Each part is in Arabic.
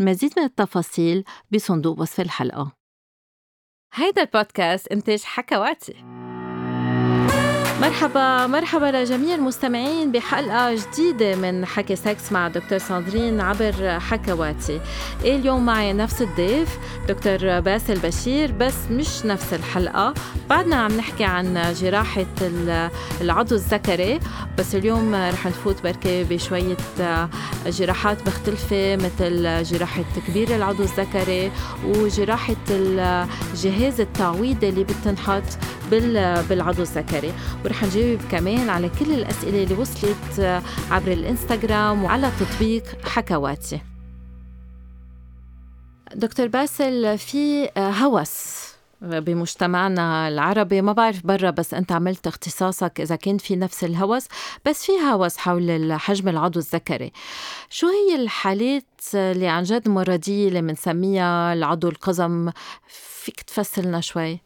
المزيد من التفاصيل بصندوق وصف الحلقة. هيدا البودكاست إنتاج حكواتي. مرحبا مرحبا لجميع المستمعين بحلقة جديدة من حكي سكس مع دكتور ساندرين عبر حكواتي. اليوم معي نفس الضيف دكتور باسل بشير بس مش نفس الحلقة. بعدنا عم نحكي عن جراحة العضو الذكري بس اليوم رح نفوت بركة بشوية جراحات مختلفة مثل جراحة تكبير العضو الذكري وجراحة الجهاز التعويضي اللي بتنحط بالعضو الذكري ورح نجاوب كمان على كل الأسئلة اللي وصلت عبر الإنستغرام وعلى تطبيق حكواتي. دكتور باسل في هوس بمجتمعنا العربي ما بعرف برا بس أنت عملت اختصاصك إذا كان في نفس الهوس بس في هوس حول حجم العضو الذكري شو هي الحالات اللي عن جد مرضية اللي بنسميها العضو القزم؟ فيك تفصلنا شوي؟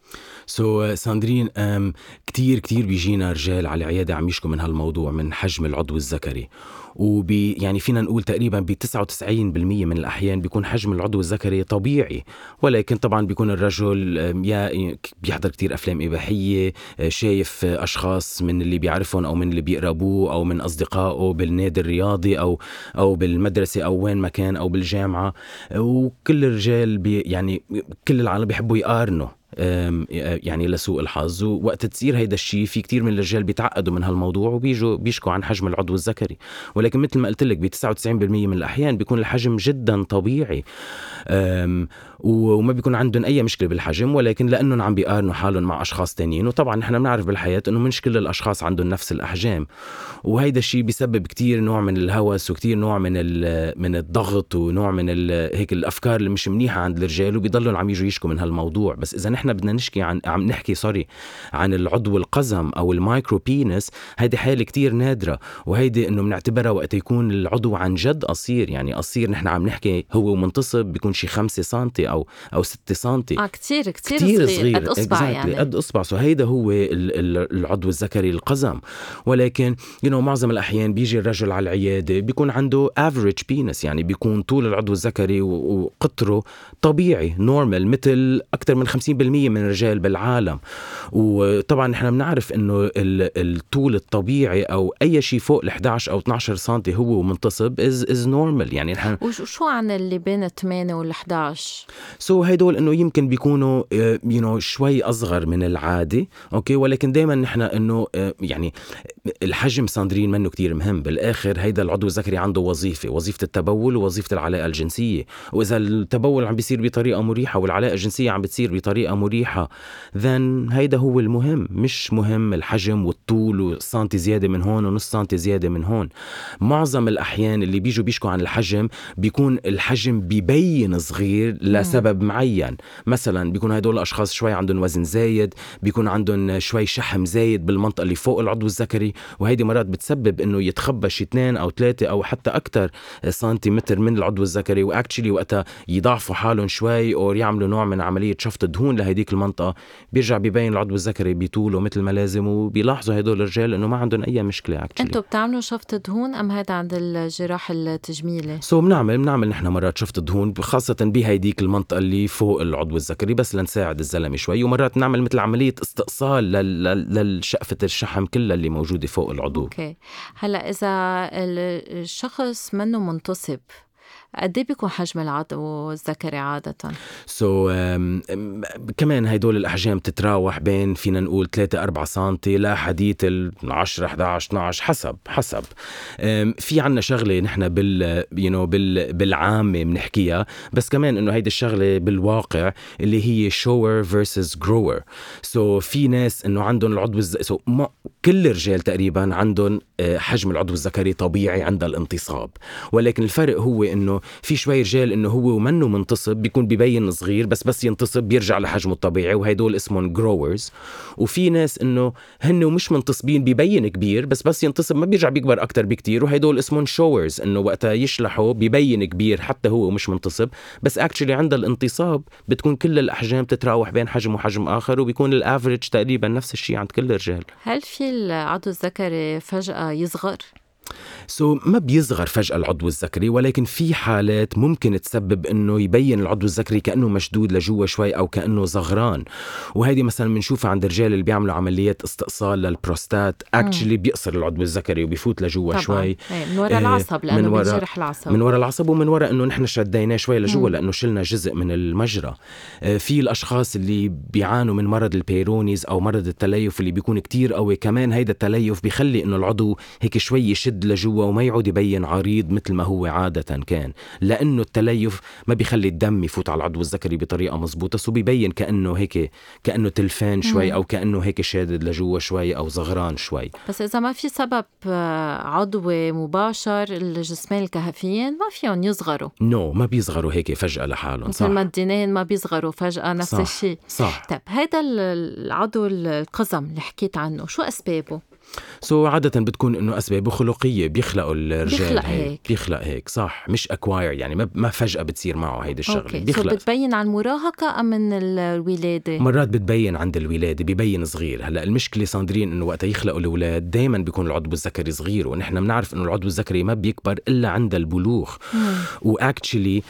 so, ساندرين um, كتير كتير بيجينا رجال على العيادة عم يشكوا من هالموضوع من حجم العضو الذكري. وبي يعني فينا نقول تقريبا ب 99% من الأحيان بيكون حجم العضو الذكري طبيعي. ولكن طبعا بيكون الرجل يا بيحضر كتير أفلام إباحية شايف أشخاص من اللي بيعرفهم أو من اللي بيقربوه أو من أصدقائه بالنادي الرياضي أو أو بالمدرسة أو وين ما كان أو بالجامعة. وكل الرجال بي يعني كل العالم بيحبوا يقارنوا. يعني لسوء الحظ. ووقت تصير هيدا الشيء في كتير من الرجال بيتعقدوا من هالموضوع وبيجوا بيشكوا عن حجم العضو الذكري. ولكن مثل ما قلت لك ب 99% من الأحيان بيكون الحجم جدا طبيعي. وما بيكون عندهم أي مشكلة بالحجم ولكن لأنهم عم بيقارنوا حالهم مع أشخاص تانيين. وطبعا نحن بنعرف بالحياة إنه مش كل الاشخاص عندهم نفس الأحجام. وهيدا الشيء بيسبب كتير نوع من الهوس وكتير نوع من من الضغط ونوع من هيك الأفكار اللي مش منيحة عند الرجال وبيضلوا عم يجوا يشكوا من هالموضوع. بس إذا نحن بدنا نشكي عن عم نحكي sorry عن العضو القزم أو ال micro penis هيدي حالة كتير نادرة. وهيدي إنه بنعتبرها وقت يكون العضو عن جد قصير. يعني قصير نحن عم نحكي هو منتصب بيكون شي 5 سم أو أو 6 سم آه كثير كثير صغير, صغير قد أصبع exactly. يعني. قد أصبع. so هيدا هو العضو الذكري القزم ولكن you know, معظم الأحيان بيجي الرجل على العيادة بيكون عنده average penis يعني بيكون طول العضو الذكري وقطره طبيعي normal مثل أكثر من 50% من الرجال بالعالم. وطبعا نحن بنعرف إنه الطول الطبيعي أو أي شيء فوق ال 11 أو 12 سم هو منتصب is is normal يعني نحن وشو عن اللي بين 8 وال 11 so هدول إنه يمكن بيكونوا you know شوي أصغر من العادي أوكي؟ ولكن دائما نحن إنه uh, يعني الحجم ساندرين منه كتير مهم. بالآخر هيدا العضو الذكري عنده وظيفة وظيفة التبول ووظيفه العلاقة الجنسية. وإذا التبول عم بيصير بطريقة مريحة والعلاقة الجنسية عم بتصير بطريقة مريحة then هيدا هو المهم. مش مهم الحجم والطول وسنتي زيادة من هون ونص سنتي زيادة من هون. معظم الأحيان اللي بيجوا بيشكوا عن الحجم بيكون الحجم ببين صغير لسبب معين. مثلا بيكون هدول الأشخاص شوي عندهم وزن زايد بيكون عندهم شوي شحم زايد بالمنطقة اللي فوق العضو الذكري وهيدي مرات بتسبب إنه يتخبى شي اثنين أو ثلاثة أو حتى أكثر سنتيمتر من العضو الذكري و actually وقتها يضعفوا حالهم شوي أو يعملوا نوع من عملية شفط دهون لهديك المنطقة. بيرجع ببين العضو الذكري بطوله مثل ما لازم وبيلاحظوا هدول الرجال إنه ما عندهم أي مشكلة actually أنتم بتعملوا شفط دهون أم هذا عند الجراح التجميلي؟ so بنعمل بنعمل نحن مرات شفط دهون خاصة بهيديك المنطقة. اللي فوق العضو الذكري بس لنساعد الزلمة شوي. ومرات نعمل مثل عملية استئصال للشقفه الشحم كلها اللي موجودة فوق العضو. أوكي. هلأ إذا الشخص منه منتصب قد إيه بيكون حجم العضو الذكري عادة؟ so, um, كمان هدول الأحجام تتراوح بين فينا نقول 3 4 سم لحديث ال 10 11 12 حسب حسب um, في عنا شغلة نحن بال you know, بال بالعامة بنحكيها بس كمان إنه هيدي الشغلة بالواقع اللي هي shower versus grower so في ناس إنه عندهم العضو الز... so, ما... كل الرجال تقريبا عندهم حجم العضو الذكري طبيعي عند الانتصاب. ولكن الفرق هو إنه في شوي رجال إنه هو ومنه منتصب بيكون ببين صغير بس بس ينتصب بيرجع لحجمه الطبيعي وهدول اسمهم growers وفي ناس إنه هن ومش منتصبين ببين كبير بس بس ينتصب ما بيرجع بيكبر أكثر بكتير. وهدول اسمهم showers إنه وقتها يشلحوا ببين كبير حتى هو مش منتصب. بس actually عند الانتصاب بتكون كل الأحجام تتراوح بين حجم وحجم آخر وبيكون ال average تقريبا نفس الشيء عند كل الرجال. هل في العضو الذكري فجأة يصغر؟ so, ما بيصغر فجأة العضو الذكري ولكن في حالات ممكن تسبب إنه يبين العضو الذكري كأنه مشدود لجوا شوي أو كأنه صغران وهذه مثلا بنشوفها عند الرجال اللي بيعملوا عمليات استئصال للبروستات. actually بيقصر العضو الذكري وبيفوت لجوا شوي. إيه، من وراء العصب لأنه من وراء بينجرح العصب. من وراء العصب ومن وراء إنه نحن شديناه شوي لجوا لأنه شلنا جزء من المجرى. آه، في الأشخاص اللي بيعانوا من مرض ال Peyronie's أو مرض التليف اللي بيكون كتير قوي كمان هيدا التليف بيخلي إنه العضو هيك شوي يشد لجوا وما يعود يبين عريض مثل ما هو عادة كان. لأنه التليف ما بيخلي الدم يفوت على العضو الذكري بطريقة مزبوطة so بيبين كأنه هيك كأنه تلفان شوي أو كأنه هيك شادد لجوا شوي أو زغران شوي. بس إذا ما في سبب آه، عضوي مباشر الجسمين الكهفيين ما فيهم يصغروا. no, ما بيصغروا هيك فجأة لحالهم مثل ما الدينين ما بيصغروا فجأة نفس صح. الشيء. صح. طيب هيدا العضو القزم اللي حكيت عنه شو أسبابه؟ so, عادة بتكون إنه اسبابه خلقية بيخلقوا الرجال بيخلق هيك. هيك. بيخلق هيك صح. مش acquired يعني ما ما فجأة بتصير معه هيدي الشغلة. أوكي. بيخلق. so بتبين عن المراهقة أم من الولادة؟ مرات بتبين عند الولادة بيبين صغير. هلأ المشكلة صادرين إنه وقت يخلقوا الأولاد دائما بيكون العضو الذكري صغير ونحن بنعرف إنه العضو الذكري ما بيكبر إلا عند البلوغ. واكشلي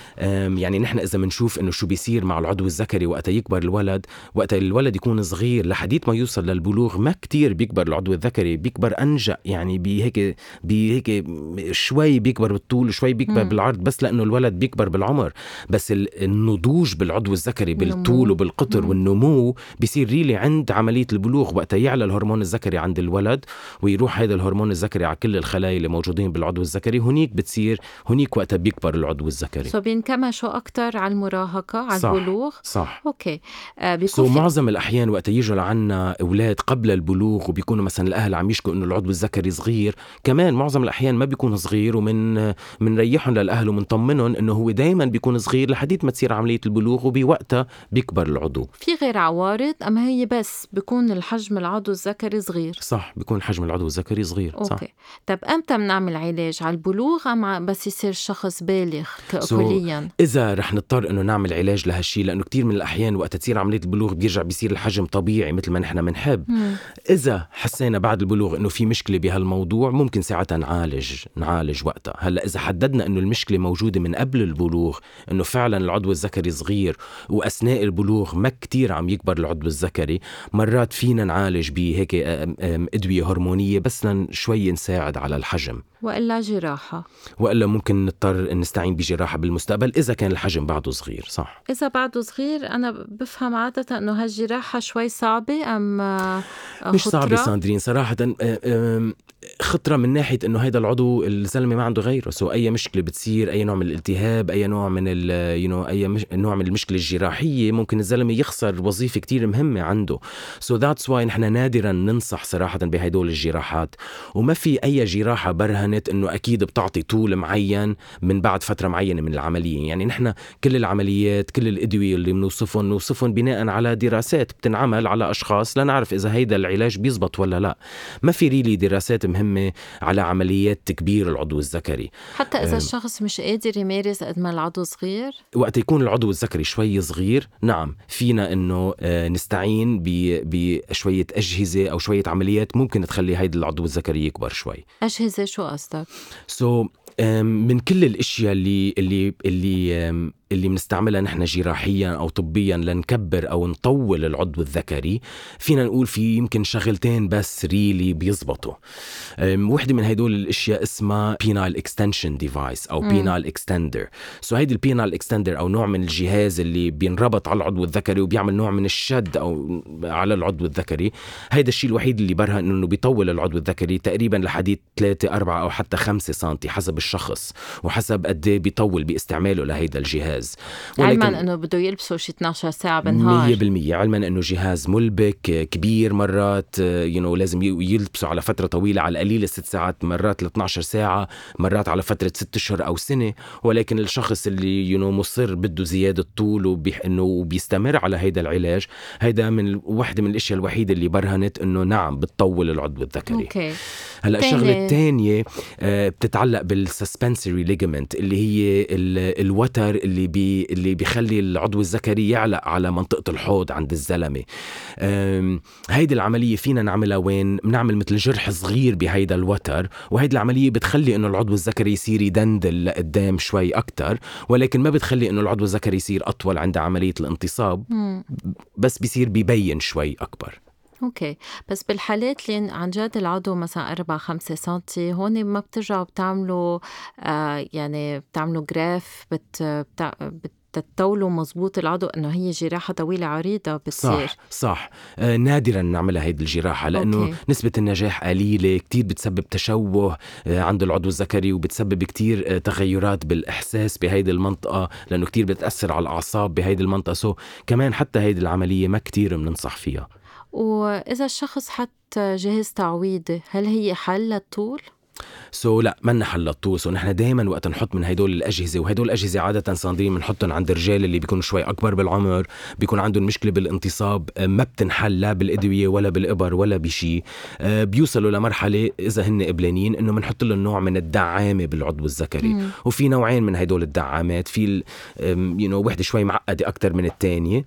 يعني نحن إذا بنشوف إنه شو بيصير مع العضو الذكري وقت يكبر الولد وقت الولد يكون صغير لحديت ما يوصل للبلوغ ما كتير بيكبر العضو الذكري. بيكبر انجأ يعني بهيك بهيك شوي بيكبر بالطول وشوي بيكبر مم. بالعرض بس لأنه الولد بيكبر بالعمر. بس النضوج بالعضو الذكري بالطول وبالقطر مم. والنمو بيصير really عند عملية البلوغ. وقت يعلى الهرمون الذكري عند الولد ويروح هذا الهرمون الذكري على كل الخلايا اللي موجودين بالعضو الذكري. هنيك بتصير هنيك وقتها بيكبر العضو الذكري. سو بينكمشوا أكثر على المراهقة على صح. البلوغ؟ صح. أوكي. آه بيكون so معظم الأحيان وقت يجوا لعنا أولاد قبل البلوغ وبيكونوا مثلا الأهل عم يشكوا إنه العضو الذكري صغير. كمان معظم الأحيان ما بيكون صغير ومن منريحهم للأهل ومنطمنهم إنه هو دائما بيكون صغير لحديت ما تصير عملية البلوغ وبوقتها بيكبر العضو. في غير عوارض اما هي بس بيكون الحجم العضو الذكري صغير؟ صح بيكون حجم العضو الذكري صغير أوكي. صح طب أمتى بنعمل علاج؟ على البلوغ أم بس يصير الشخص بالغ كليا so, إذا رح نضطر إنه نعمل علاج لهالشيء لأنه كثير من الأحيان وقت تصير عملية البلوغ بيرجع بيصير الحجم طبيعي مثل ما نحن بنحب. إذا حسينا بعد البلوغ إنه في مشكلة بهالموضوع ممكن ساعتها نعالج نعالج وقتها. هلأ إذا حددنا إنه المشكلة موجودة من قبل البلوغ إنه فعلا العضو الذكري صغير وأثناء البلوغ ما كتير عم يكبر العضو الذكري مرات فينا نعالج بهيك أدوية هرمونية بس شوي نساعد على الحجم. وإلا جراحة. وإلا ممكن نضطر نستعين بجراحة بالمستقبل إذا كان الحجم بعده صغير صح؟ إذا بعده صغير أنا بفهم عادة إنه هالجراحة شوي صعبة أم مش صعبة ساندرين صراحة خطرة من ناحية إنه هيدا العضو الزلمة ما عنده غيره. so أي مشكلة بتصير أي نوع من الالتهاب أي نوع من ال you know أي مش نوع من المشكلة الجراحية ممكن الزلمة يخسر وظيفة كتير مهمة عنده. so that's why نحن نادرا ننصح صراحة بهدول الجراحات. وما في أي جراحة برهنت إنه أكيد بتعطي طول معين من بعد فترة معينة من العملية. يعني نحن كل العمليات كل الأدوية اللي بنوصفهم نوصفهم بناء على دراسات بتنعمل على أشخاص لنعرف إذا هيدا العلاج بيزبط ولا لا. ما في ريلي دراسات مهمة على عمليات تكبير العضو الذكري. حتى إذا الشخص مش قادر يمارس قد ما العضو صغير؟ وقت يكون العضو الذكري شوي صغير نعم فينا إنه آه، نستعين بشوية أجهزة أو شوية عمليات ممكن تخلي هيدا العضو الذكري يكبر شوي. أجهزة شو قصدك؟ سو so, من كل الأشياء اللي اللي اللي اللي بنستعملها نحن جراحيا أو طبيا لنكبر أو نطول العضو الذكري فينا نقول في يمكن شغلتين بس really بيزبطوا. وحدة من هدول الأشياء اسمها penile extension device أو penile extender so هيدي ال penile extender أو نوع من الجهاز اللي بينربط على العضو الذكري وبيعمل نوع من الشد أو على العضو الذكري. هيدا الشيء الوحيد اللي برهن إنه بيطول العضو الذكري تقريبا لحديد 3 4 أو حتى 5 سم حسب الشخص وحسب قد إيه بيطول باستعماله لهيدا الجهاز. الجهاز علما إنه بده يلبسوا شي 12 ساعة بالنهار 100% علما إنه جهاز ملبك كتير مرات you know لازم يلبسوا على فترة طويلة على القليله ست ساعات مرات ل 12 ساعة مرات على فترة ست أشهر أو سنة. ولكن الشخص اللي you know مصر بده زيادة طول وبده إنه بيستمر على هيدا العلاج هيدا من وحدة من الأشياء الوحيدة اللي برهنت إنه نعم بتطول العضو الذكري. okay. هلأ الشغلة الثانية آه، بتتعلق بال suspensory ligament اللي هي الوتر اللي بي اللي بيخلي العضو الذكري يعلق على منطقة الحوض عند الزلمة. هيدي العملية فينا نعملها وين؟ بنعمل مثل جرح صغير بهيدا الوتر وهيدي العملية بتخلي إنه العضو الذكري يصير يدندل لقدام شوي أكثر ولكن ما بتخلي إنه العضو الذكري يصير أطول عند عملية الانتصاب بس بيصير بيبين شوي أكبر. okay. بس بالحالات اللي عن جد العضو مثلا 4 5 سم هون ما بترجعوا بتعملوا آه يعني بتعملوا graft بت, بتع... بت تطولوا مزبوط العضو إنه هي جراحة طويلة عريضة بتصير. صح صح. آه نادرا نعملها هيدي الجراحة لأنه okay. نسبة النجاح قليلة كتير بتسبب تشوه آه عند العضو الذكري وبتسبب كتير آه تغيرات بالإحساس بهيدي المنطقة لأنه كتير بتأثر على الأعصاب بهيدي المنطقة. so كمان حتى هيدي العملية ما كتير بننصح فيها. وإذا الشخص حط جهاز تعويضي هل هي حل للطول؟ so, لا ما حل للطول so نحن دائما وقت نحط من هدول الأجهزة وهدول الأجهزة عادة ساندرين بنحطهم عند الرجال اللي بيكونوا شوي أكبر بالعمر بيكون عندهم مشكلة بالانتصاب آه، ما بتنحل لا بالأدوية ولا بالإبر ولا بشيء آه، بيوصلوا لمرحلة إذا هن قبلانين إنه بنحط لهم نوع من الدعامة بالعضو الذكري. مم. وفي نوعين من هدول الدعامات. في you know وحدة شوي معقدة أكثر من الثانية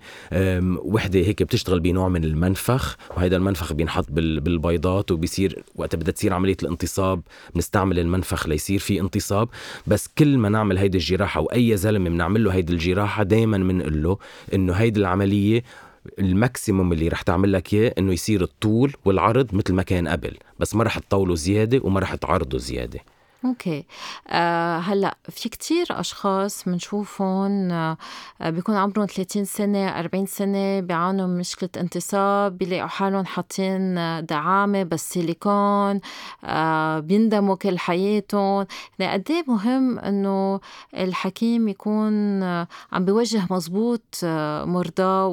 وحدة هيك بتشتغل بنوع من المنفخ وهذا المنفخ بينحط بالبيضات وبيصير وقت بدها تصير عملية الانتصاب. بنستعمل المنفخ ليصير في انتصاب بس كل ما نعمل هيدي الجراحة وأي زلمة بنعمل له هيدي الجراحة دائما بنقول له إنه هيدي العملية ال maximum اللي رح تعمل لك إياه إنه يصير الطول والعرض مثل ما كان قبل بس ما رح تطوله زيادة وما رح تعرضه زيادة. okay. آه هلأ في كتير أشخاص بنشوفهم آه بيكون عمرهم 30 سنة 40 سنة بيعانوا من مشكلة انتصاب بيلاقوا حالهم حاطين دعامة بس سيليكون آه بيندموا كل حياتهم. يعني قد إيه مهم إنه الحكيم يكون آه عم بيوجه مزبوط آه مرضاه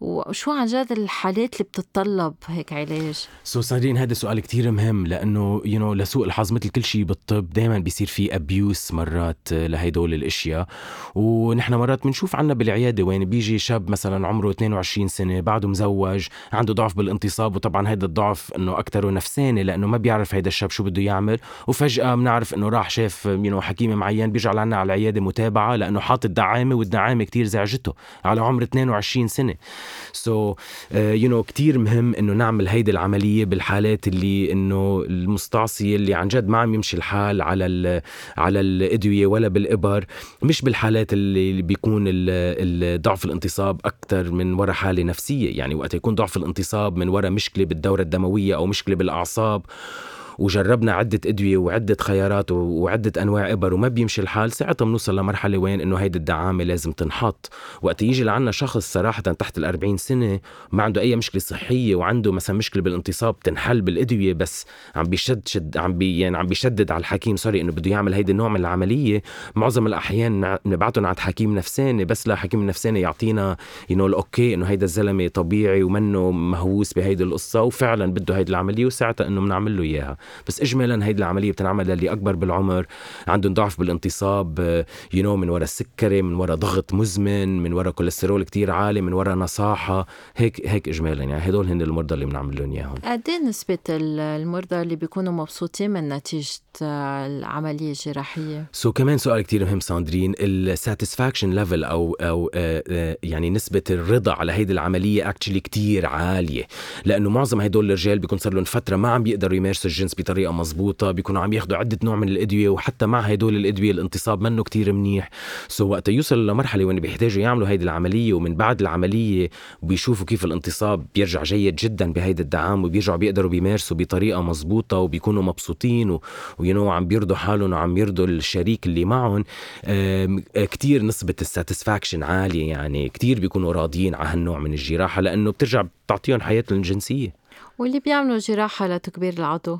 وشو عن جد الحالات اللي بتتطلب هيك علاج؟ so ساندرين هذا سؤال كتير مهم لأنه you know, لسوء الحظ مثل كل شيء بالطب دائما بيصير في abuse مرات لهدول الأشياء. ونحن مرات بنشوف عنا بالعيادة وين بيجي شاب مثلا عمره 22 سنة بعده مش مزوج عنده ضعف بالانتصاب وطبعا هذا الضعف إنه اكثره نفساني لأنه ما بيعرف هيدا الشاب شو بده يعمل. وفجأة بنعرف إنه راح شاف you know حكيم معين بيجي لنا على العيادة متابعة لأنه حاطط دعامة والدعامة كتير زعجته على عمر 22 سنة. so you know كثير مهم إنه نعمل هيدي العملية بالحالات اللي إنه المستعصية اللي عن جد ما عم يمشي الحال على على الأدوية ولا بالإبر مش بالحالات اللي بيكون ضعف الانتصاب أكثر من وراء حالة نفسية. يعني وقت يكون ضعف الانتصاب من وراء مشكلة بالدورة الدموية أو مشكلة بالأعصاب وجربنا عدة أدوية وعدة خيارات وعدة أنواع إبر وما بيمشي الحال ساعتها بنوصل لمرحلة وين إنه هيدي الدعامة لازم تنحط. وقت يجي لعنا شخص صراحة تحت الأربعين سنة ما عنده أي مشكلة صحية وعنده مثلا مشكلة بالانتصاب تنحل بالأدوية بس عم بيشد شد عم بي يعني عم بيشدد على الحكيم سوري إنه بده يعمل هيدي النوع من العملية. معظم الأحيان نبعتهم عند حكيم نفساني بس لحكيم النفساني يعطينا you know ال okay إنه هيدا الزلمة طبيعي ومنه مهووس بهيدي القصة وفعلا بده هيدي العملية وساعتها إنه بنعمل له إياها. بس اجمالا هيدي العملية بتنعمل للي أكبر بالعمر عندهم ضعف بالانتصاب you know من وراء السكري من وراء ضغط مزمن من وراء كوليسترول كتير عالي من وراء نصاحة. هيك هيك اجمالا يعني هدول هن المرضى اللي بنعمل لهم إياهم. قد إيه نسبة المرضى اللي بيكونوا مبسوطين من نتيجة العملية الجراحية؟ so, كمان سؤال كتير مهم ساندرين ال satisfaction level أو أو آه، آه، يعني نسبة الرضا على هيدي العملية actually كتير عالية لأنه معظم هدول الرجال بيكون صار لهم فترة ما عم بيقدروا يمارسوا الجنس بطريقة مزبوطه بيكونوا عم ياخذوا عدة نوع من الأدوية وحتى مع هدول الأدوية الانتصاب منه كتير منيح. so وقت يوصل لمرحلة وين بيحتاجوا يعملوا هيدي العملية ومن بعد العملية بيشوفوا كيف الانتصاب بيرجع جيد جدا بهيدا الدعام وبيرجعوا بيقدروا بيمارسوا بطريقة مزبوطه وبيكونوا مبسوطين و you know عم بيرضوا حالهم وعم يرضوا الشريك اللي معهم. كتير نسبة ال satisfaction عالية يعني كتير بيكونوا راضيين على هالنوع من الجراحة لأنه بترجع بتعطيهم حياتهم الجنسية. واللي بيعملوا جراحة لتكبير العضو.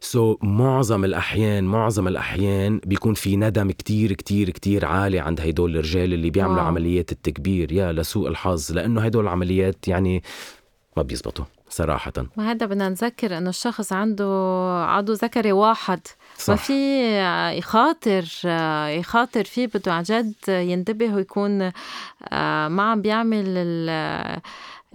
so, معظم الاحيان معظم الأحيان بيكون في ندم كتير كتير كتير عالي عند هدول الرجال اللي بيعملوا wow. عمليات التكبير. يا لسوء الحظ. لأنه هدول العمليات يعني ما بيزبطوا صراحة. ما هذا بدنا نذكر إنه الشخص عنده عضو ذكري واحد. ما صح. في يخاطر يخاطر فيه بده عن جد ينتبه ويكون آه، ما عم بيعمل ال-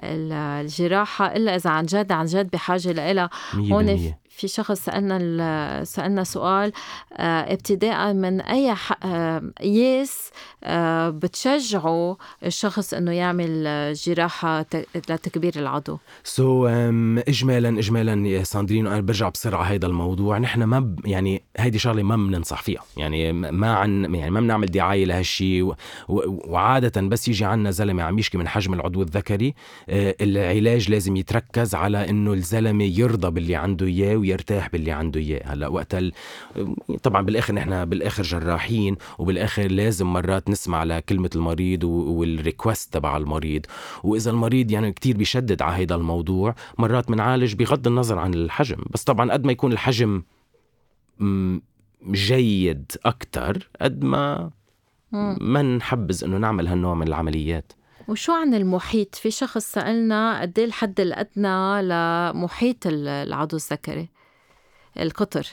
ال- الجراحة إلا إذا عن جد عن جد بحاجة لإلها. هون في شخص سألنا سألنا سؤال آه، ابتداء من أي ح- آه، قياس آه، بتشجعوا الشخص إنه يعمل جراحة لتكبير العضو؟ so, um, اجمالا اجمالا يا ساندرين أنا برجع بسرعة هيدا الموضوع. نحن ما ب... يعني هيدي شغلة ما بننصح فيها. يعني ما عن يعني ما بنعمل دعاية لهالشيء و... و... وعادة بس يجي عنا زلمة عم يشكي من حجم العضو الذكري العلاج لازم يتركز على إنه الزلمة يرضى باللي عنده إياه ويرتاح باللي عنده إياه. هلأ وقت ال... طبعا بالآخر نحن بالآخر جراحين وبالآخر لازم مرات نسمع لكلمة المريض. وال request تبع المريض. وإذا المريض يعني كتير بيشدد على هيدا الموضوع مرات بنعالج بغض النظر عن الحجم. بس طبعا قد ما يكون الحجم جيد أكتر قد ما. ما نحبذ إنه نعمل هالنوع من العمليات. وشو عن المحيط؟ في شخص سألنا قد إيه الحد الأدنى لمحيط ال- العضو الذكري القطر.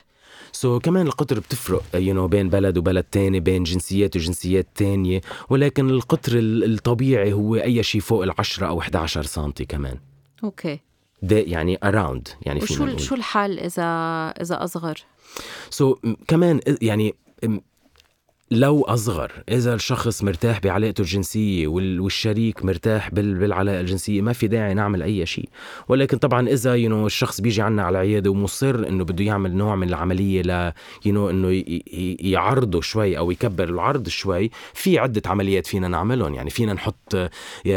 سو so, كمان القطر بتفرق you know, بين بلد وبلد تاني بين جنسيات وجنسيات تانية ولكن القطر ال- الطبيعي هو أي شيء فوق العشرة أو 11 سنتي كمان. okay ده يعني around يعني وشو شو الحال إذا إذا أصغر؟ so, كمان يعني لو أصغر إذا الشخص مرتاح بعلاقته الجنسية وال- والشريك مرتاح بال- بالعلاقة الجنسية ما في داعي نعمل أي شيء. ولكن طبعا إذا know, الشخص بيجي عنا على العيادة ومصر إنه بده يعمل نوع من العملية ل know, إنه يعرضه شوي أو يكبر العرض شوي في عدة عمليات فينا نعملهم. يعني فينا نحط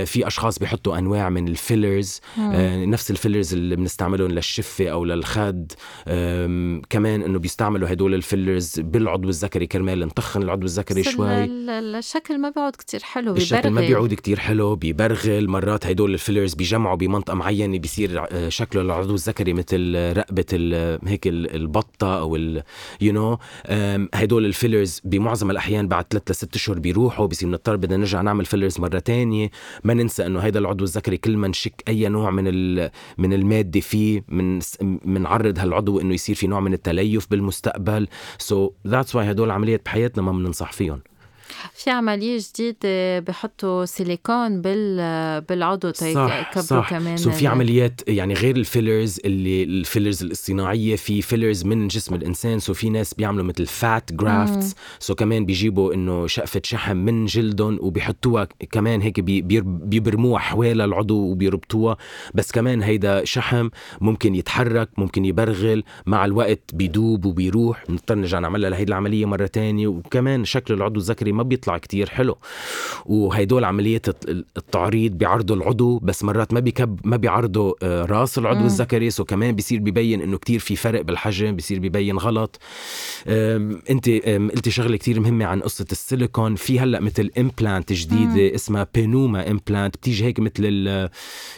في أشخاص بيحطوا أنواع من ال fillers آه، نفس ال fillers اللي بنستعملهم للشفة أو للخد كمان إنه بيستعملوا هدول ال fillers بالعضو الذكري كرمال نطخن العضو الذكري بس ال- شوي. ال- الشكل ما بيقعد كتير حلو الشكل ما. بيعود كتير حلو بيبرغل مرات هدول ال fillers بيجمعوا بمنطقة معينة بيصير آه، شكله العضو الذكري مثل رقبة ال- هيك ال- البطة أو you know هدول ال fillers بمعظم الأحيان بعد ثلاث لست أشهر بيروحوا بيصير نضطر بدنا نرجع نعمل fillers مرة تانية. ما ننسى إنه هيدا العضو الذكري كل ما نشك أي نوع من ال- من المادة فيه من منعرض هالعضو إنه يصير في نوع من التليف بالمستقبل. so that's why هدول العمليات بحياتنا ما بننصح فيهم في عملية جديدة بحطوا سيليكون بال بالعضو صح تيكبروا صح. كمان so في عمليات يعني غير ال fillers اللي ال fillers الاصطناعية في fillers من جسم الإنسان so في ناس بيعملوا مثل fat grafts so كمان بيجيبوا إنه شقفة شحم من جلدهم وبيحطوها كمان هيك بيبرموها حوالي العضو وبيربطوها. بس كمان هيدا شحم ممكن يتحرك ممكن يبرغل مع الوقت بيدوب وبيروح. بنضطر نرجع نعملها لهيدي العملية مرة تانية. وكمان شكل العضو الذكري ما بيطلع كتير حلو. وهيدول عمليات الت- التعريض بيعرضوا العضو بس مرات ما بيكب ما بيعرضوا آه، رأس العضو. الذكري so كمان بيصير بيبين إنه كتير في فرق بالحجم بيصير بيبين غلط. انت قلتي شغلة كتير مهمة عن قصة السيليكون. في هلأ مثل implant جديدة اسمها Penuma implant بتيجي هيك مثل ال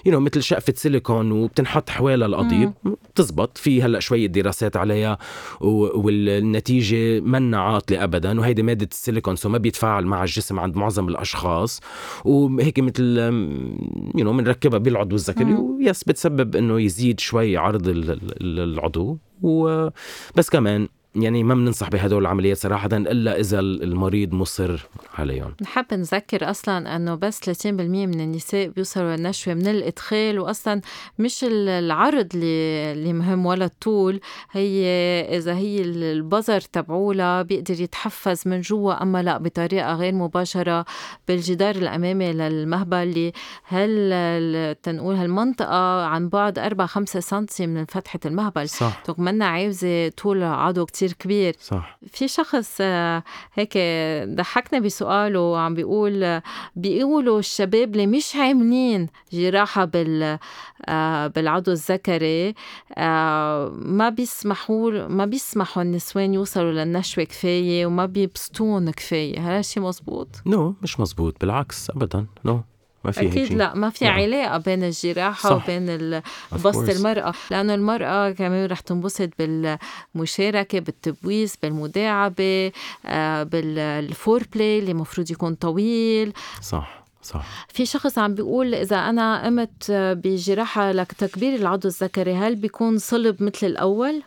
you know مثل شقفة سيليكون وبتنحط حوالي القضيب. بتزبط. في هلأ شوية دراسات عليها والنتيجة منا عاطله ابدا وهيدي مادة السيليكون so ما بيتفاعل مع الجسم عند معظم الأشخاص وهيك مثل you know بنركبها بالعضو الذكري. و yes بتسبب إنه يزيد شوي عرض ال- ال- العضو وبس كمان يعني ما بننصح بهدول العمليات صراحة إلا إذا المريض مصر عليهم. نحب نذكر أصلا إنه بس 30% من النساء بيوصلوا للنشوه من الإدخال واصلا مش ال- العرض اللي اللي مهم ولا الطول هي إذا هي ال- البظر تبعولها بيقدر يتحفز من جوا أما لا بطريقة غير مباشرة بالجدار الأمامي للمهبل. اللي هل تنقول هالمنطقة عن بعد 4 5 سم من فتحة المهبل. صح. منا عاوزة طول عضو كتير كبير. صح. في شخص آه، هيك ضحكنا بسؤاله عم بيقول آه، بيقولوا الشباب اللي مش عاملين جراحة بال آه، بالعضو الذكري ما بيسمحوا ما بيسمحوا النسوان يوصلوا للنشوة كفاية وما بيبسطون كفاية. هذا الشيء مزبوط؟ نو مش مزبوط بالعكس أبدا نو. ما في أكيد لا ما في نعم. علاقة بين الجراحة صح. وبين بسط. المرأة لأنه المرأة كمان رح تنبسط بالمشاركة بالتبويس بالمداعبة آه، بال foreplay اللي المفروض يكون طويل صح صح في شخص عم بيقول إذا أنا قمت بجراحة لتكبير العضو الذكري هل بيكون صلب مثل الأول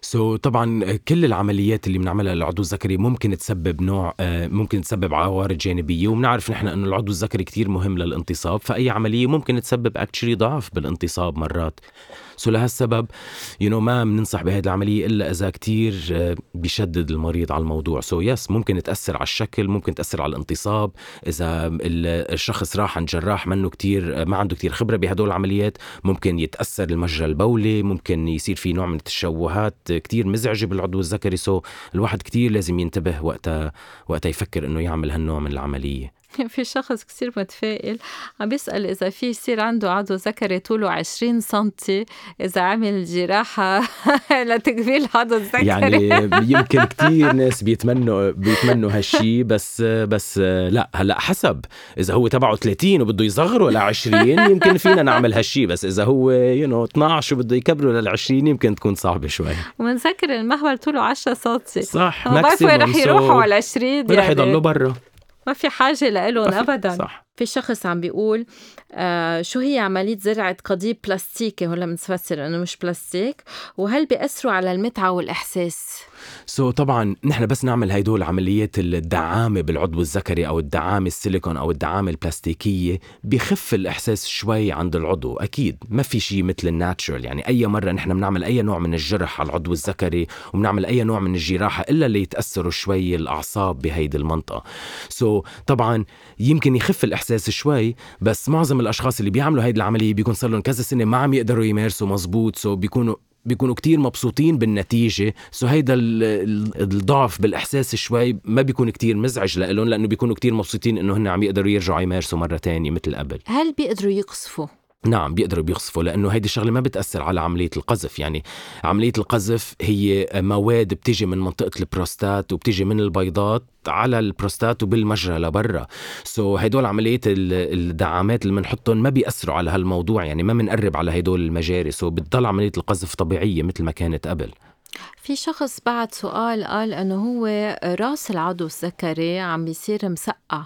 so, طبعا كل العمليات اللي بنعملها للعضو الذكري ممكن تسبب نوع آه، ممكن تسبب عوارض جانبية وبنعرف نحن إنه العضو الذكري كتير مهم للانتصاب فأي عملية ممكن تسبب actually ضعف بالانتصاب مرات. so لهالسبب you know, ما بننصح بهذه العملية إلا إذا كتير آه، بيشدد المريض على الموضوع. so, yes ممكن تأثر على الشكل ممكن تأثر على الانتصاب. إذا ال- الشخص راح عند جراح منه كتير ما عنده كتير خبرة بهدول العمليات ممكن يتأثر المجرى البولي ممكن يصير في نوع من التشوهات كتير مزعجة بالعضو الذكري. so الواحد كتير لازم ينتبه وقتها وقتها يفكر إنه يعمل هالنوع من العملية. في شخص كثير متفائل عم بيسأل إذا في يصير عنده عضو ذكري طوله 20 سنتي إذا عمل جراحة لتكبير العضو الذكري. يعني يمكن كتير ناس بيتمنوا بيتمنوا هالشي بس بس لا هلأ حسب. إذا هو تبعه 30 وبده يصغره ل 20 يمكن فينا نعمل هالشي بس إذا هو you know 12 وبده يكبره لل 20 يمكن تكون صعبة شوي. ومنذكر المهبل طوله 10 سنتي. صح ما بعرف وين رح يروحوا على 20 رح يضلوا يعني برا. ما في حاجة لإلهم أبدا. صح. في شخص عم بيقول آه شو هي عملية زرعة قضيب بلاستيكي؟ هلا بنفسر إنه مش بلاستيك. وهل بيأثروا على المتعة والإحساس؟ سو so, طبعا نحن بس نعمل هيدول عمليات الدعامة بالعضو الذكري أو الدعامة السيليكون أو الدعامة البلاستيكية بخف الإحساس شوي عند العضو. أكيد ما في شيء مثل الناتشرال. يعني أي مرة نحن بنعمل أي نوع من الجرح على العضو الذكري وبنعمل أي نوع من الجراحة إلا اللي يتاثروا شوي الأعصاب بهيدي المنطقة. so, طبعا يمكن يخف الاحساس شوي بس معظم الأشخاص اللي بيعملوا هيدي العملية بيكون صار لهم كذا سنة ما عم يقدروا يمارسوا مزبوط so بيكونوا بيكونوا كتير مبسوطين بالنتيجة so هيدا ال- ال- الضعف بالإحساس شوي ما بيكون كتير مزعج لهم لأنه بيكونوا كتير مبسوطين إنه هن عم يقدروا يرجعوا يمارسوا مرة تانية مثل قبل هل بيقدروا يقذفوا؟ نعم بيقدروا بيقذفوا لأنه هيدي الشغلة ما بتأثر على عملية القذف. يعني عملية القذف هي مواد بتيجي من منطقة البروستات وبتيجي من البيضات على البروستات وبالمجرى لبرا. so, هدول عملية ال- الدعامات اللي بنحطهم ما بيأثروا على هالموضوع يعني ما بنقرب على هدول المجاري. so, بتضل عملية القذف طبيعية مثل ما كانت قبل. في شخص بعد سؤال قال إنه هو راس العضو الذكري عم بيصير مسقع.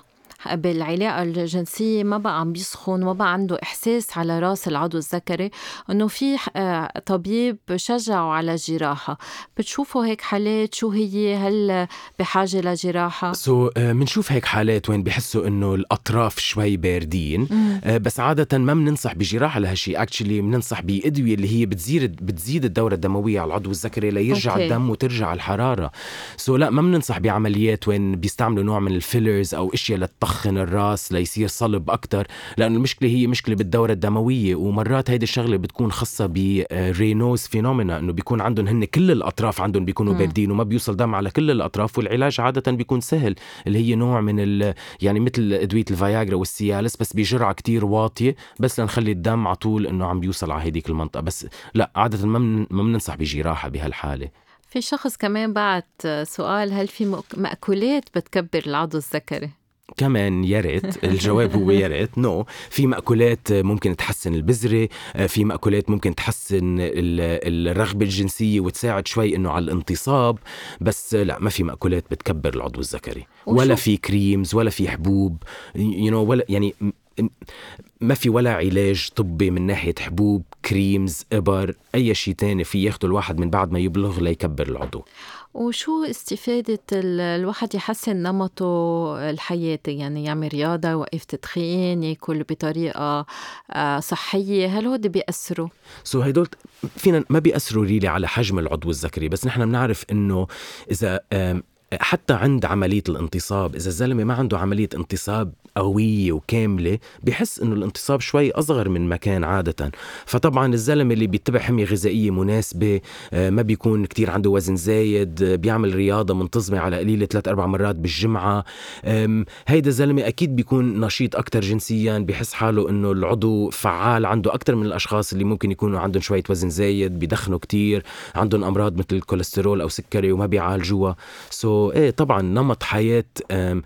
بالعلاقة الجنسية ما بقى عم بيسخن ما بقى عنده إحساس على رأس العضو الذكري إنه في آه، طبيب شجعه على جراحة. بتشوفوا هيك حالات؟ شو هي؟ هل بحاجة لجراحة؟ so, بنشوف هيك حالات وين بحسوا إنه الأطراف شوي باردين. آه، بس عادة ما بننصح بجراحة لهالشيء actually بننصح بأدوية اللي هي بتزيد بتزيد الدورة الدموية على العضو الذكري ليرجع okay. الدم وترجع الحرارة. so, لا ما بننصح بعمليات وين بيستعملوا نوع من ال fillers أو إشياء لتطخن الراس ليصير صلب أكثر لأنه المشكلة هي مشكلة بالدورة الدموية ومرات هيدي الشغلة بتكون خاصة ب Raynaud's phenomena إنه بيكون عندهم هن كل الأطراف عندهم بيكونوا. باردين وما بيوصل دم على كل الأطراف والعلاج عادة بيكون سهل اللي هي نوع من ال يعني مثل أدوية الفياجرا والسيالس بس بجرعة كتير واطية بس لنخلي الدم على طول إنه عم بيوصل على هيديك المنطقة. بس لا عادة ما من- ما بننصح بجراحة بهالحالة. في شخص كمان بعت سؤال هل في مأك- مأكولات بتكبر العضو الذكري؟ كمان يا ريت الجواب هو يا ريت نو. في مأكولات ممكن تحسن البذرة في مأكولات ممكن تحسن ال- الرغبة الجنسية وتساعد شوي إنه على الانتصاب بس لا ما في مأكولات بتكبر العضو الذكري. ولا في creams ولا في حبوب you know ولا يعني ما في ولا علاج طبي من ناحية حبوب creams إبر أي شيء تاني في ياخده الواحد من بعد ما يبلغ ليكبر العضو. وشو استفادة ال- الواحد يحسن نمطه الحياتي يعني يعمل رياضة يوقف تدخين ياكل بطريقة آه، صحية هل هودي بيأثروا؟ سو so هدول فينا ما بيأثروا ريلي على حجم العضو الذكري بس نحن بنعرف إنه إذا حتى عند عملية الانتصاب إذا الزلمة ما عنده عملية انتصاب قوية وكاملة بحس إنه الانتصاب شوي أصغر من ما كان عادة. فطبعا الزلمة اللي بيتبع حمية غذائية مناسبة آه، ما بيكون كتير عنده وزن زايد آه، بيعمل رياضة منتظمة على قليلة ثلاث أربع مرات بالجمعة. هيدا الزلمة أكيد بيكون نشيط أكتر جنسيا بحس حاله إنه العضو فعال عنده أكتر من الأشخاص اللي ممكن يكونوا عندهم شوية وزن زايد بيدخنوا كتير عندهم أمراض مثل الكوليسترول أو سكري وما بيعالجوها. so, إيه طبعا نمط حياة آه،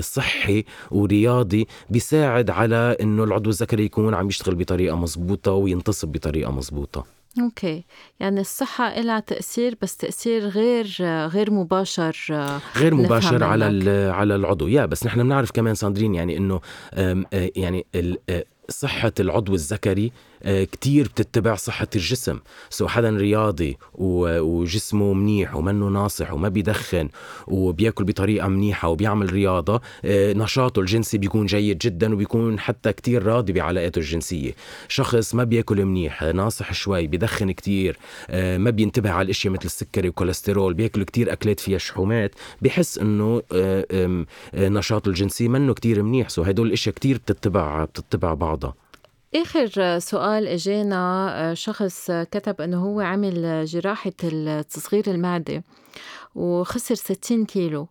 صحي ورياضي. رياضي بيساعد على إنه العضو الذكري يكون عم يشتغل بطريقة مزبوطه وينتصب بطريقة مزبوطه okay. يعني الصحة لها تأثير بس تأثير غير غير مباشر غير مباشر على على العضو. yeah بس نحن بنعرف كمان ساندرين يعني إنه يعني صحة العضو الذكري آه، كتير بتتبع صحة الجسم so حدا رياضي وجسمه منيح ومنه ناصح وما بيدخن وبياكل بطريقة منيحة وبيعمل رياضة آه، نشاطه الجنسي بيكون جيد جدا وبيكون حتى كتير راضي بعلاقاته الجنسية. شخص ما بياكل منيح ناصح شوي بيدخن كتير آه، ما بينتبه على الأشياء مثل السكري والكوليسترول بياكل كتير أكلات فيها شحومات بحس إنه نشاطه الجنسي منه كتير منيح. so هدول الأشياء كتير بتتبع بتتبع بعضها. آخر سؤال إجانا آه، شخص كتب إنه هو عمل جراحة تصغير المعدة وخسر 60 كيلو.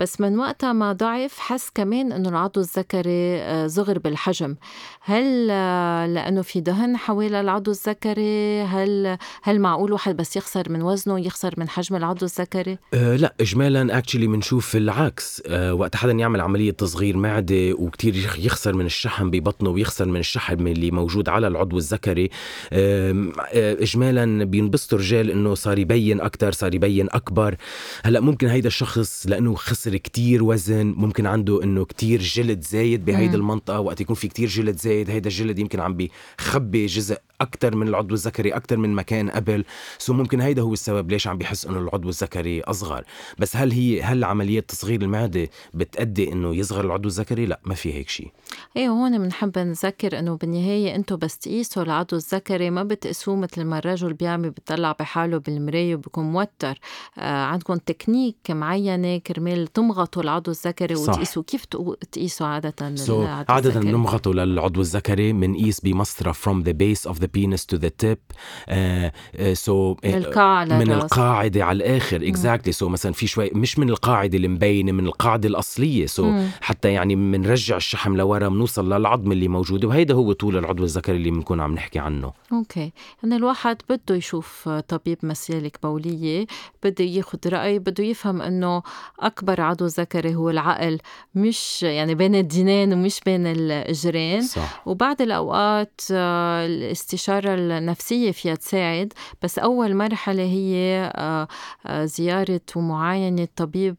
بس من وقتها ما ضعف حس كمان إنه العضو الذكري آه، صغر بالحجم. هل آه، لأنه في دهن حوالي العضو الذكري؟ هل هل معقول واحد بس يخسر من وزنه يخسر من حجم العضو الذكري؟ أه لا اجمالا اكشلي بنشوف العكس. أه وقت حدا يعمل عملية تصغير معدة وكتير يخسر من الشحم ببطنه ويخسر من الشحم اللي موجود على العضو الذكري. أه اجمالا بينبسطوا الرجال إنه صار يبين أكثر صار يبين أكبر. هلأ ممكن هيدا الشخص لأنه خسر كتير وزن ممكن عنده إنه كتير جلد زايد بهيدي المنطقة وقت يكون في كتير جلد زايد هيدا الجلد يمكن عم بيخبي جزء أكثر من العضو الذكري أكثر من مكان قبل. سو ممكن هيدا هو السبب ليش عم بيحس إنه العضو الذكري أصغر. بس هل هي هل عمليات تصغير المعدة بتأدي إنه يصغر العضو الذكري؟ لا ما في هيك شيء. إيه هون بنحب نذكر إنه بالنهاية أنتم بس تقيسوا العضو الذكري ما بتقيسوه مثل ما الرجل بيعمل بيطلع بحاله بالمراية وبيكون موتر. آه عندكم تكنيك معينة كرمال تمغطوا العضو الذكري وتقيسوا كيف تقيسوا عادة so عادة بنمغطوا للعضو الذكري بنقيس بمسطرة from the base of the penis to the tip. آه آه so من القاعدة من القاعدة على الآخر. exactly. so مثلا في شوي مش من القاعدة المبينة من القاعدة الأصلية. so حتى يعني بنرجع الشحم لورا بنوصل للعظم اللي موجود. وهيدا هو طول العضو الذكري اللي بنكون عم نحكي عنه. أوكي. يعني الواحد بده يشوف طبيب مسالك بولية بده ياخذ رأي بده يفهم إنه أكبر عضو ذكري هو العقل مش يعني بين الدينين ومش بين الجيران. صح. وبعد الأوقات آه، الاستشارة النفسية فيها تساعد بس أول مرحلة هي آه، آه، زيارة ومعاينة طبيب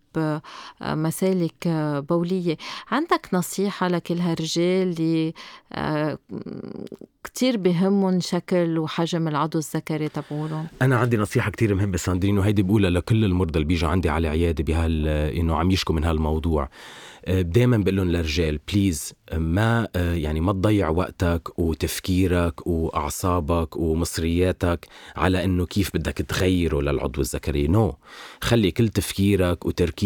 مسالك بولية. عندك نصيحة لكل هالرجال اللي كتير بهمهم شكل وحجم العضو الذكري تبعولهم؟ أنا عندي نصيحة كتير مهمة ساندرين وهيدي بقولها لكل المرضى اللي بيجوا عندي على عيادة بهال إنه عم يشكوا من هالموضوع. دائما بقول لهم للرجال please ما يعني ما تضيع وقتك وتفكيرك وأعصابك ومصرياتك على إنه كيف بدك تغيره للعضو الذكري. no. خلي كل تفكيرك وتركيزك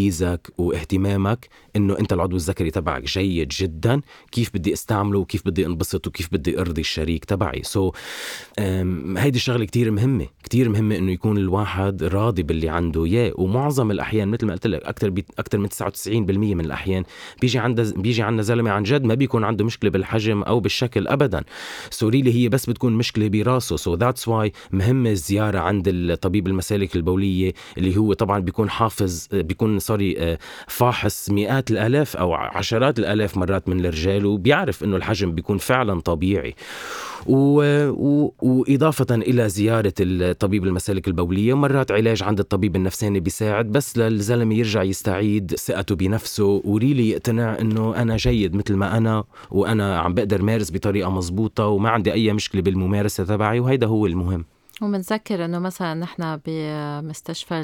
واهتمامك إنه أنت العضو الذكري تبعك جيد جدا. كيف بدي أستعمله؟ وكيف بدي أنبسط؟ وكيف بدي أرضي الشريك تبعي؟ so هيدي الشغلة كتير مهمة. كتير مهمة إنه يكون الواحد راضي باللي عنده. yeah ومعظم الأحيان مثل ما قلت لك أكثر أكثر من 99% من الأحيان بيجي عند بيجي عندنا زلمة عن جد ما بيكون عنده مشكلة بالحجم أو بالشكل ابدا. so really هي بس بتكون مشكلة براسه. so that's why مهمة الزيارة عند الطبيب المسالك البولية اللي هو طبعا بيكون حافظ بيكون sorry آه، فاحص مئات الألاف أو عشرات الألاف مرات من الرجال وبيعرف إنه الحجم بيكون فعلا طبيعي. و... و... وإضافة إلى زيارة الطبيب المسالك البولية مرات علاج عند الطبيب النفساني بيساعد بس للزلمة يرجع يستعيد ثقته بنفسه وريلي يقتنع إنه أنا جيد مثل ما أنا وأنا عم بقدر مارس بطريقة مزبوطة وما عندي أي مشكلة بالممارسة تبعي وهيدا هو المهم. ومنذكر إنه مثلا نحن بمستشفى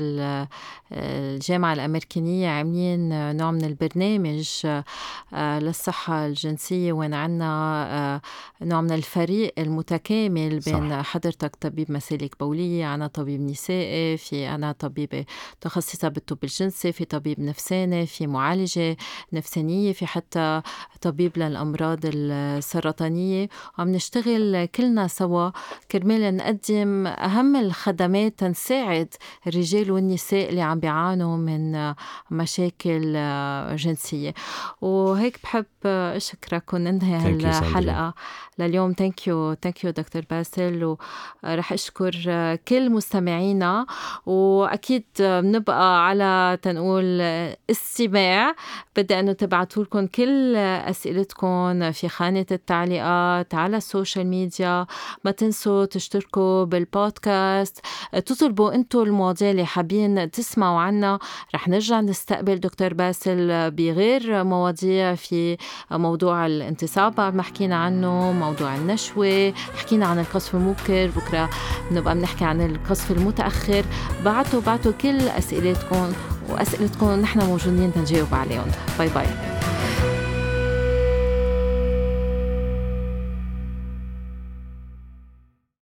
الجامعة الأمريكانية عاملين نوع من البرنامج آه، للصحة الجنسية وين عنا آه، نوع من الفريق المتكامل بين صح. حضرتك طبيب مسالك بولية عنا طبيب نسائي في أنا طبيبة متخصصة بالطب الجنسي في طبيب نفساني في معالجة نفسانية في حتى طبيب للأمراض السرطانية وعم نشتغل كلنا سوا كرمال نقدم أهم الخدمات تنساعد الرجال والنساء اللي عم بيعانوا من مشاكل جنسية. وهيك بحب أشكرك وننهي هالحلقة لليوم. thank you thank you دكتور باسل. ورح أشكر كل مستمعينا. وأكيد بنبقى على تنقول استماع. بدي أنه تبعتوا لكم كل أسئلتكم في خانة التعليقات على ال social media. ما تنسوا تشتركوا بالبودكاست تطلبوا أنتم المواضيع اللي حابين تسمعوا عنها رح نرجع نستقبل دكتور باسل بغير مواضيع في موضوع الانتصاب. بعد ما حكينا عنه موضوع النشوة حكينا عن القذف المبكر. بكرة نبقى بنحكي عن القذف المتأخر. بعتوا بعتوا كل أسئلتكم وأسئلتكم نحن موجودين تنجاوب عليهم. bye bye.